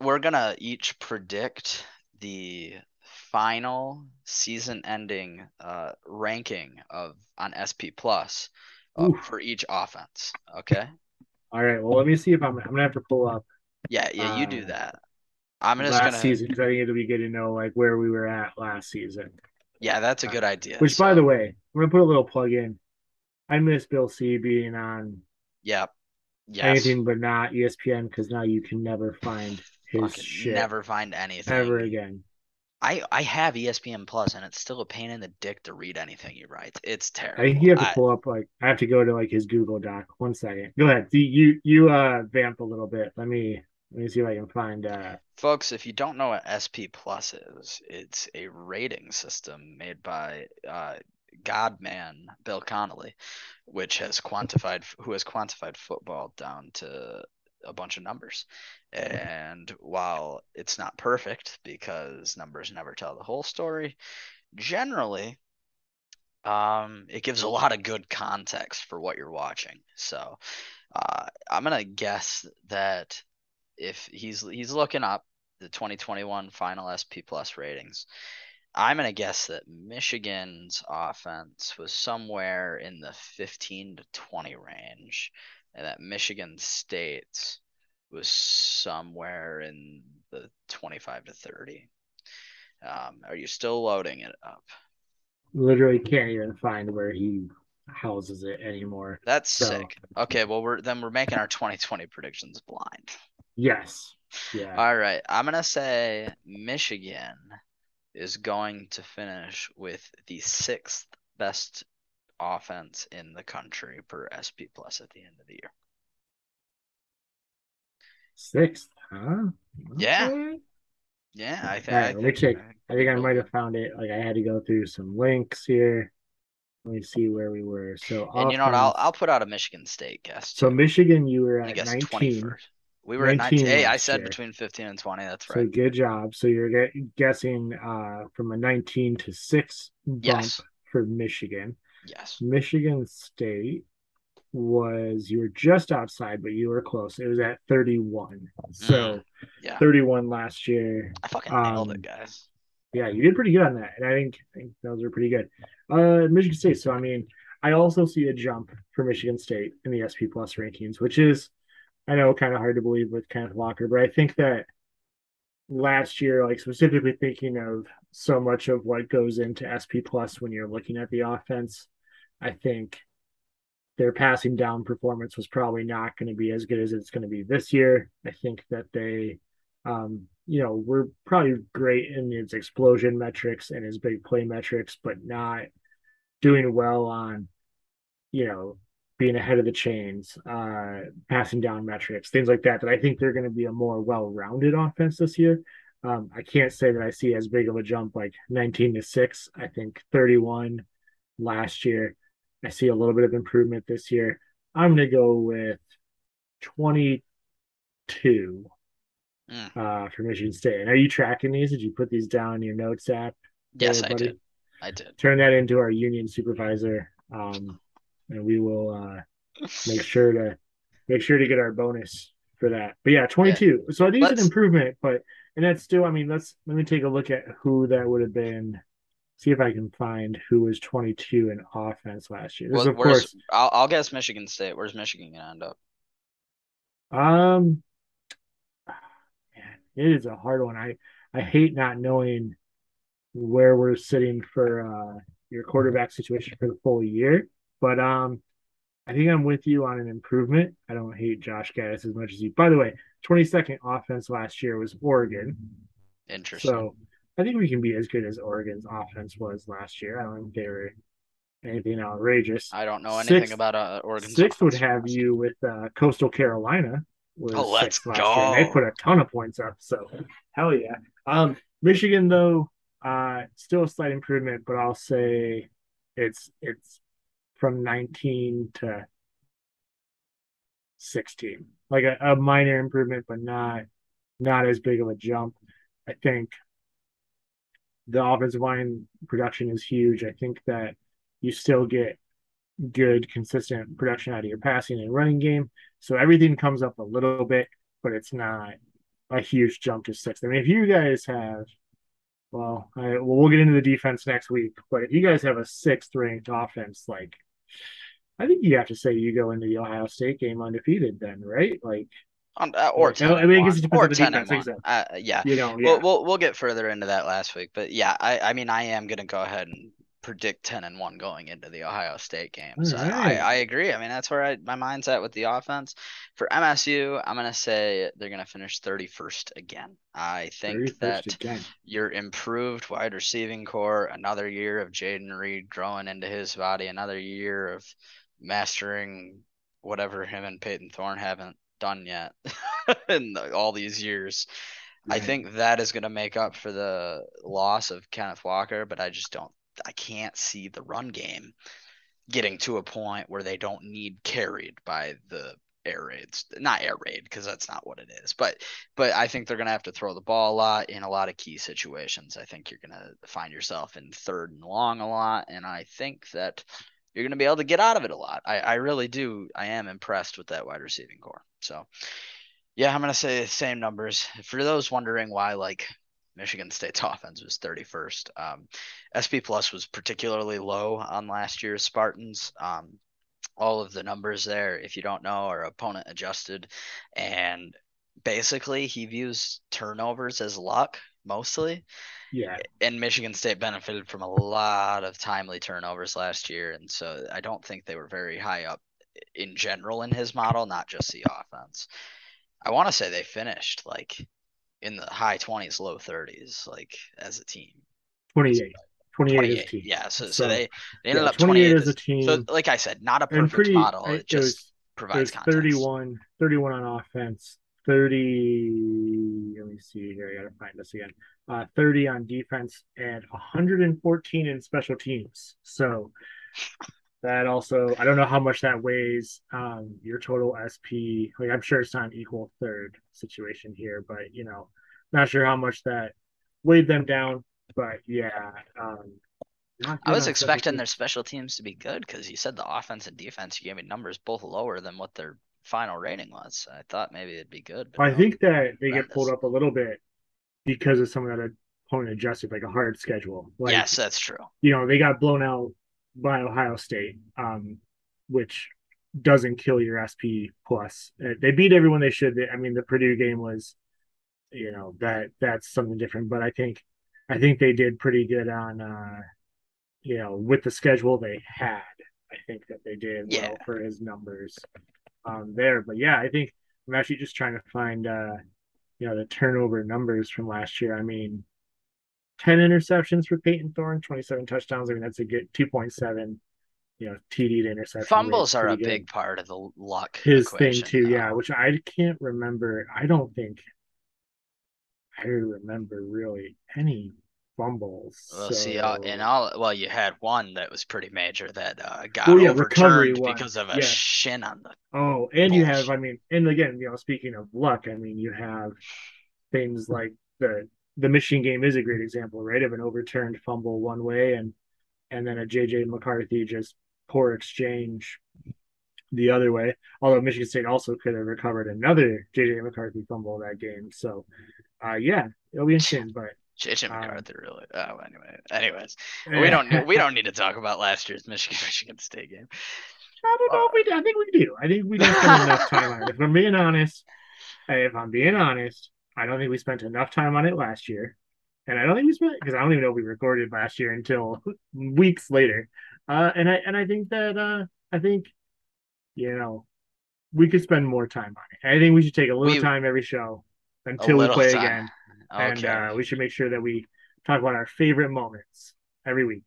we're gonna each predict the final season ending uh ranking of on SP plus uh, for each offense. Okay? All right. Well, let me see if I'm. I'm gonna have to pull up Yeah, yeah, you do Uh, that. I'm just last gonna Last season because I think it'll be good to know like where we were at last season. Yeah, that's a good idea. Which, by the way, I'm gonna put a little plug in. I miss Bill C being on yeah. Yes. anything but not ESPN because now you can never find his shit never find anything. ever again. I I have ESPN Plus and it's still a pain in the dick to read anything you write. It's terrible. I think you have to I- pull up like I have to go to like his Google Doc. One second. Go ahead. You you, you uh vamp a little bit. Let me let me see if I can find uh Folks, if you don't know what SP Plus is, it's a rating system made by uh, Godman Bill Connelly, which has quantified who has quantified football down to a bunch of numbers. And while it's not perfect because numbers never tell the whole story, generally um, it gives a lot of good context for what you're watching. So uh, I'm gonna guess that if he's he's looking up the 2021 final SP plus ratings, I'm gonna guess that Michigan's offense was somewhere in the 15 to 20 range, and that Michigan State's was somewhere in the 25 to 30. Um, are you still loading it up? literally can't even find where he houses it anymore. That's So- sick. Okay, well we're then we're making our 2020 predictions blind. Yes. Yeah. All right, I'm gonna say Michigan is going to finish with the sixth best offense in the country per SP plus at the end of the year. Sixth, huh? Yeah. Okay. Yeah, I, th- All right, I think. check. I think I think I might have found it. Like I had to go through some links here. Let me see where we were. So And you know what? I'll I'll put out a Michigan State guess. So. Michigan, you were I at 19. 21st. We were at 19 19. Hey, I said year. between 15 and 20. That's right. So good job. So you're get, guessing uh, from a 19 to 6 bump Yes. for Michigan. Yes. Michigan State was you were just outside, but you were close. It was at 31. So Yeah. 31 last year. I fucking nailed Um, it, guys. Yeah, you did pretty good on that, and I think, I think those are pretty good. Uh, Michigan State. So I mean, I also see a jump for Michigan State in the SP Plus rankings, which is, I know, kind of hard to believe with Kenneth Walker, but I think that last year, like specifically thinking of so much of what goes into SP Plus when you're looking at the offense, I think their passing down performance was probably not going to be as good as it's going to be this year. I think that they um, you know, we're probably great in his explosion metrics and his big play metrics, but not doing well on, you know, being ahead of the chains, uh, passing down metrics, things like that. That I think they're going to be a more well-rounded offense this year. Um, I can't say that I see as big of a jump like 19 to six. I think 31 last year. I see a little bit of improvement this year. I'm going to go with 22 Mm. uh, for Michigan State. And are you tracking these? Did you put these down in your notes app? Yes, I did. I did. Turn that into our union supervisor, um, and we will uh, make sure to make sure to get our bonus for that. But yeah, 22. So I think it's Let's- an improvement, but and that's still. I mean, let's let me take a look at who that would have been. See if I can find who was 22 in offense last year. Well, of course, I'll, I'll guess Michigan State. Where's Michigan gonna end up? Um, man, it is a hard one. I I hate not knowing where we're sitting for uh your quarterback situation for the full year, but um, I think I'm with you on an improvement. I don't hate Josh Gattis as much as you. By the way, 22nd offense last year was Oregon, Interesting. so I think we can be as good as Oregon's offense was last year. I don't think they were anything outrageous. I don't know anything Sixth- about uh, Oregon. Sixth would have you with uh, Coastal Carolina. was Oh, let's last year, They put a ton of points up. So hell yeah. Um, Michigan though, uh, still a slight improvement, but I'll say it's it's from 19 to 16, like a, a minor improvement, but not not as big of a jump. I think the offensive line production is huge. I think that you still get good, consistent production out of your passing and running game. So everything comes up a little bit, but it's not a huge jump to sixth. I mean, if you guys have, well, I, well, we'll get into the defense next week, but if you guys have a sixth ranked offense, like, I think you have to say you go into the Ohio State game undefeated, then, right? Like, On, uh, or Like, 10 I mean, I guess it depends or on the 10 and defense, exactly. Uh, yeah. you know, yeah. We'll, we'll we'll get further into that last week, but yeah, I I mean I am gonna go ahead and predict ten and one going into the Ohio State game. So I, I agree. I mean that's where I, my mind's at with the offense. For MSU, I'm gonna say they're gonna finish 31st again. I think that again. your improved wide receiving core, another year of Jayden Reed growing into his body, another year of mastering whatever him and Payton Thorne haven't done yet in the- all these years. I think that is going to make up for the loss of Kenneth Walker, but I just don't, I can't see the run game getting to a point where they don't need carried by the air raids. Not air raid because that's not what it is, but but I think they're going to have to throw the ball a lot in a lot of key situations. I think you're going to find yourself in third and long a lot, and I think that you're going to be able to get out of it a lot. I, I really do. I am impressed with that wide receiving core. So, yeah, I'm going to say the same numbers. For those wondering why, like, Michigan State's offense was 31st, um, SP Plus was particularly low on last year's Spartans. Um, all of the numbers there, if you don't know, are opponent adjusted. And basically, he views turnovers as luck mostly Yeah. and Michigan State benefited from a lot of timely turnovers last year, and so I don't think they were very high up in general in his model, not just the offense. I want to say they finished like in the high 20s, low 30s, like as a team. 28. 28, 28, as a team. yeah. So, so, So, they, they ended yeah, up 28 28 as a team. So, like I said, not a perfect pretty, model. it It just was, provides context. 31, 31 on offense, 30, let me see here, I gotta find this again. Uh, 30 on defense and 114 in special teams. So that also, I don't know how much that weighs um, your total SP. Like, I'm sure it's not an equal third situation here, but you know, not sure how much that weighed them down. But yeah, um, I was expecting their special teams to be good because you said the offense and defense, you gave me numbers both lower than what their final rating was. I thought maybe it'd be good. But I no. think that they get pulled up a little bit because of some of that opponent adjusted, like a hard schedule. Like, yes, that's true. you know, they got blown out by Ohio State, um, which doesn't kill your SP plus. Uh, They beat everyone they should. I mean, the Purdue game was, you know, that that's something different. But I think, I think they did pretty good on, uh, you know, with the schedule they had. I think that they did Yeah. well for his numbers um, there. But yeah, I think I'm actually just trying to find, uh, you know, the turnover numbers from last year. I mean, 10 interceptions for Payton Thorne, 27 touchdowns. I mean, that's a good 2.7, you know TD to interception. Fumbles are a good. big part of the luck. his thing too. though. Yeah, which I can't remember. I don't think I remember really any fumbles. Well, so... see, uh, in all, well, you had one that was pretty major that uh, got Well, yeah, overturned because of a yeah. shin on the. Oh, and you have, I mean, and again, you know, speaking of luck, I mean, you have things like the the Michigan game is a great example, right, of an overturned fumble one way, and and then a JJ McCarthy just poor exchange the other way. Although Michigan State also could have recovered another JJ McCarthy fumble that game, so uh, yeah, it'll be interesting. But JJ Um, McCarthy really. Oh, anyway. Anyways, we don't we don't need to talk about last year's Michigan Michigan State game. I don't know if we do. I think we do. I think we don't spend enough time on it. If I'm being honest, if I'm being honest, I don't think we spent enough time on it last year. And I don't think we spent because I don't even know if we recorded last year until weeks later. Uh, and I and I think that uh, I think you know we could spend more time on it. I think we should take a little We- time every show until we play time. again, and uh, we should make sure that we talk about our favorite moments every week.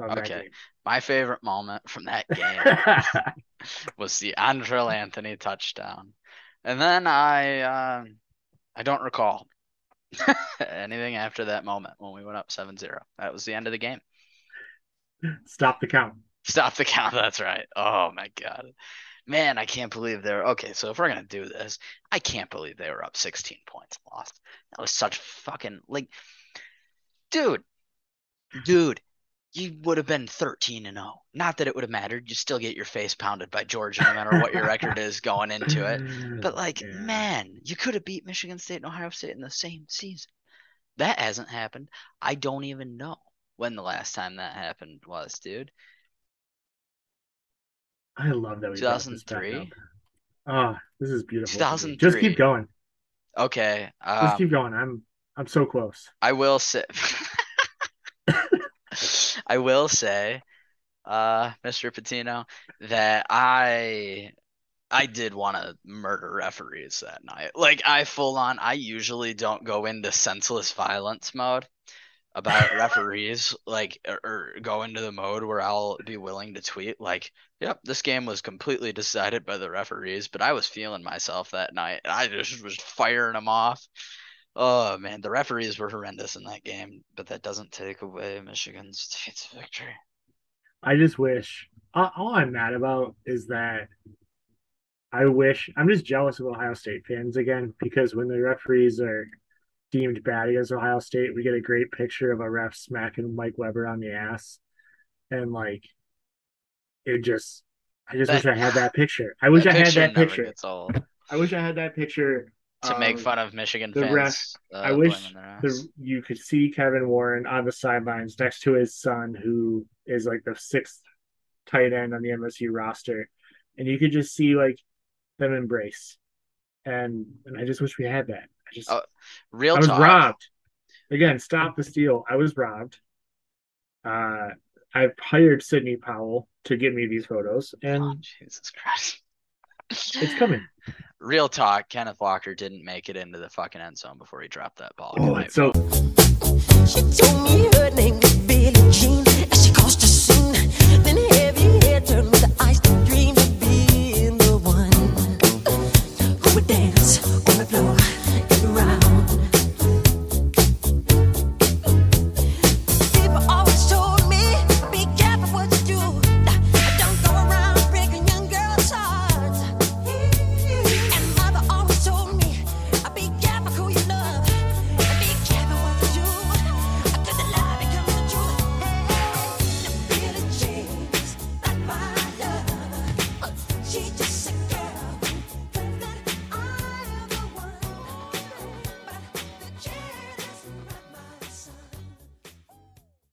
Okay. My favorite moment from that game was the Andrel Anthony touchdown. And then I uh, I don't recall anything after that moment when we went up 7-0. That was the end of the game. Stop the count. Stop the count. That's right. Oh my god. Man, I can't believe they're okay. So if we're gonna do this, I can't believe they were up 16 points lost. That was such fucking like, dude, dude, you would have been 13 and 0. Not that it would have mattered. You still get your face pounded by Georgia, no matter what your record is going into it. But like, Yeah. man, you could have beat Michigan State and Ohio State in the same season. That hasn't happened. I don't even know when the last time that happened was, dude. I love that we brought 2003? up. Oh, this is beautiful. 2003. Just keep going. Okay. Just Um, keep going. I'm I'm so close. I will say I will say, uh, Mr. Patino, that I I did want to murder referees that night. Like I full on I usually don't go into senseless violence mode about referees, like or, or go into the mode where I'll be willing to tweet like, yep, this game was completely decided by the referees, but I was feeling myself that night. and I just was firing them off. Oh man, the referees were horrendous in that game, but that doesn't take away Michigan State's victory. I just wish all, all I'm mad about is that I wish I'm just jealous of Ohio State fans again because when the referees are deemed bad against Ohio State, we get a great picture of a ref smacking Mike Weber on the ass. And like it just I just That- wish I had that picture. I wish I had that picture. I wish I had that picture To make fun of Michigan the fans. ref- uh, I wish blaming their ass. the you could see Kevin Warren on the sidelines next to his son, who is like the sixth tight end on the MSU roster, and you could just see like them embrace, and and I just wish we had that. I just Oh, Real I was talk. robbed. Again, stop the steal. I was robbed. Uh, I've hired Sidney Powell to get me these photos, and Oh, Jesus Christ. it's coming. Real talk. Kenneth Walker didn't make it into the fucking end zone before he dropped that ball. Good Oh, so She told me her name was Billie Jean.